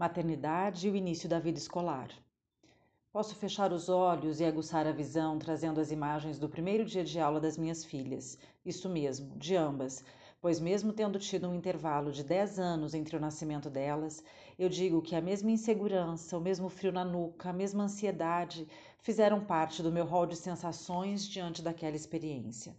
maternidade e o início da vida escolar. Posso fechar os olhos e aguçar a visão trazendo as imagens do primeiro dia de aula das minhas filhas, isso mesmo, de ambas, pois, mesmo tendo tido um intervalo de 10 anos entre o nascimento delas, eu digo que a mesma insegurança, o mesmo frio na nuca, a mesma ansiedade fizeram parte do meu rol de sensações diante daquela experiência.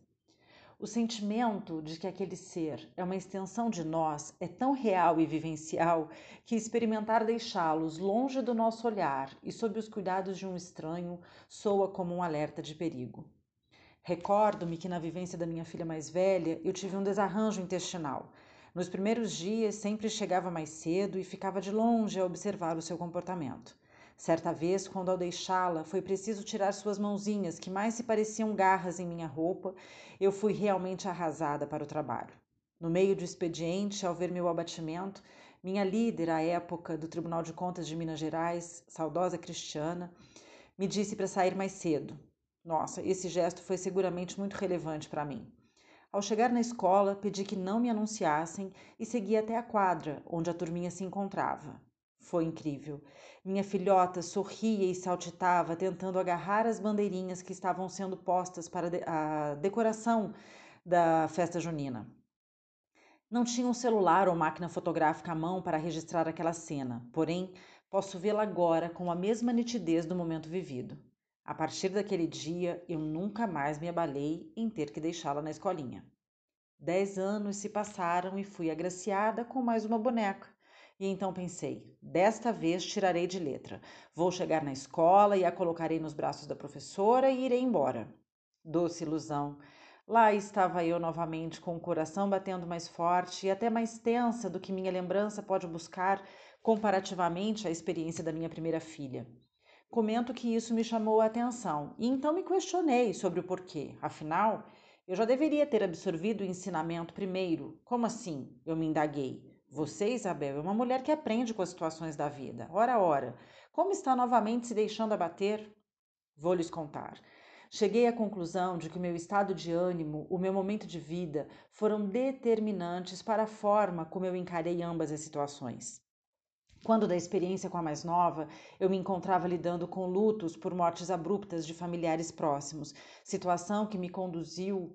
O sentimento de que aquele ser é uma extensão de nós é tão real e vivencial que experimentar deixá-los longe do nosso olhar e sob os cuidados de um estranho soa como um alerta de perigo. Recordo-me que na vivência da minha filha mais velha eu tive um desarranjo intestinal. Nos primeiros dias sempre chegava mais cedo e ficava de longe a observar o seu comportamento. Certa vez, quando ao deixá-la foi preciso tirar suas mãozinhas, que mais se pareciam garras em minha roupa, eu fui realmente arrasada para o trabalho. No meio do expediente, ao ver meu abatimento, minha líder à época do Tribunal de Contas de Minas Gerais, saudosa Cristiana, me disse para sair mais cedo. Nossa, esse gesto foi seguramente muito relevante para mim. Ao chegar na escola, pedi que não me anunciassem e segui até a quadra onde a turminha se encontrava. Foi incrível. Minha filhota sorria e saltitava, tentando agarrar as bandeirinhas que estavam sendo postas para a decoração da festa junina. Não tinha um celular ou máquina fotográfica à mão para registrar aquela cena, porém, posso vê-la agora com a mesma nitidez do momento vivido. A partir daquele dia, eu nunca mais me abalei em ter que deixá-la na escolinha. Dez anos se passaram e fui agraciada com mais uma boneca, e então pensei: desta vez tirarei de letra. Vou chegar na escola e a colocarei nos braços da professora e irei embora. Doce ilusão. Lá estava eu novamente com o coração batendo mais forte e até mais tensa do que minha lembrança pode buscar comparativamente à experiência da minha primeira filha. Comento que isso me chamou a atenção e então me questionei sobre o porquê. Afinal, eu já deveria ter absorvido o ensinamento primeiro. Como assim? Eu me indaguei. Você, Isabel, é uma mulher que aprende com as situações da vida. Ora, ora, como está novamente se deixando abater? Vou lhes contar. Cheguei à conclusão de que o meu estado de ânimo, o meu momento de vida, foram determinantes para a forma como eu encarei ambas as situações. Quando da experiência com a mais nova, eu me encontrava lidando com lutos por mortes abruptas de familiares próximos, situação que me conduziu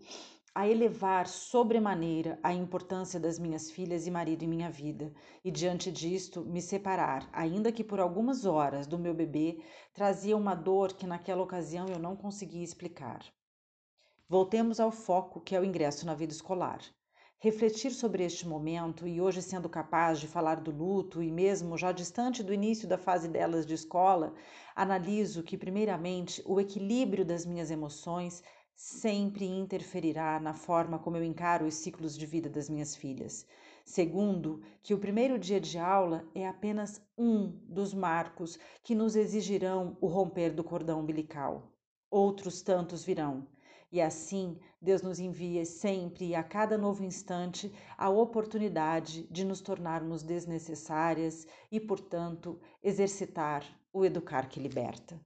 a elevar sobremaneira a importância das minhas filhas e marido em minha vida, e diante disto me separar, ainda que por algumas horas, do meu bebê, trazia uma dor que naquela ocasião eu não conseguia explicar. Voltemos ao foco que é o ingresso na vida escolar. Refletir sobre este momento e hoje sendo capaz de falar do luto e mesmo já distante do início da fase delas de escola, analiso que, primeiramente, o equilíbrio das minhas emoções sempre interferirá na forma como eu encaro os ciclos de vida das minhas filhas. Segundo, que o primeiro dia de aula é apenas um dos marcos que nos exigirão o romper do cordão umbilical. Outros tantos virão. E assim, Deus nos envia sempre e a cada novo instante a oportunidade de nos tornarmos desnecessárias e, portanto, exercitar o educar que liberta.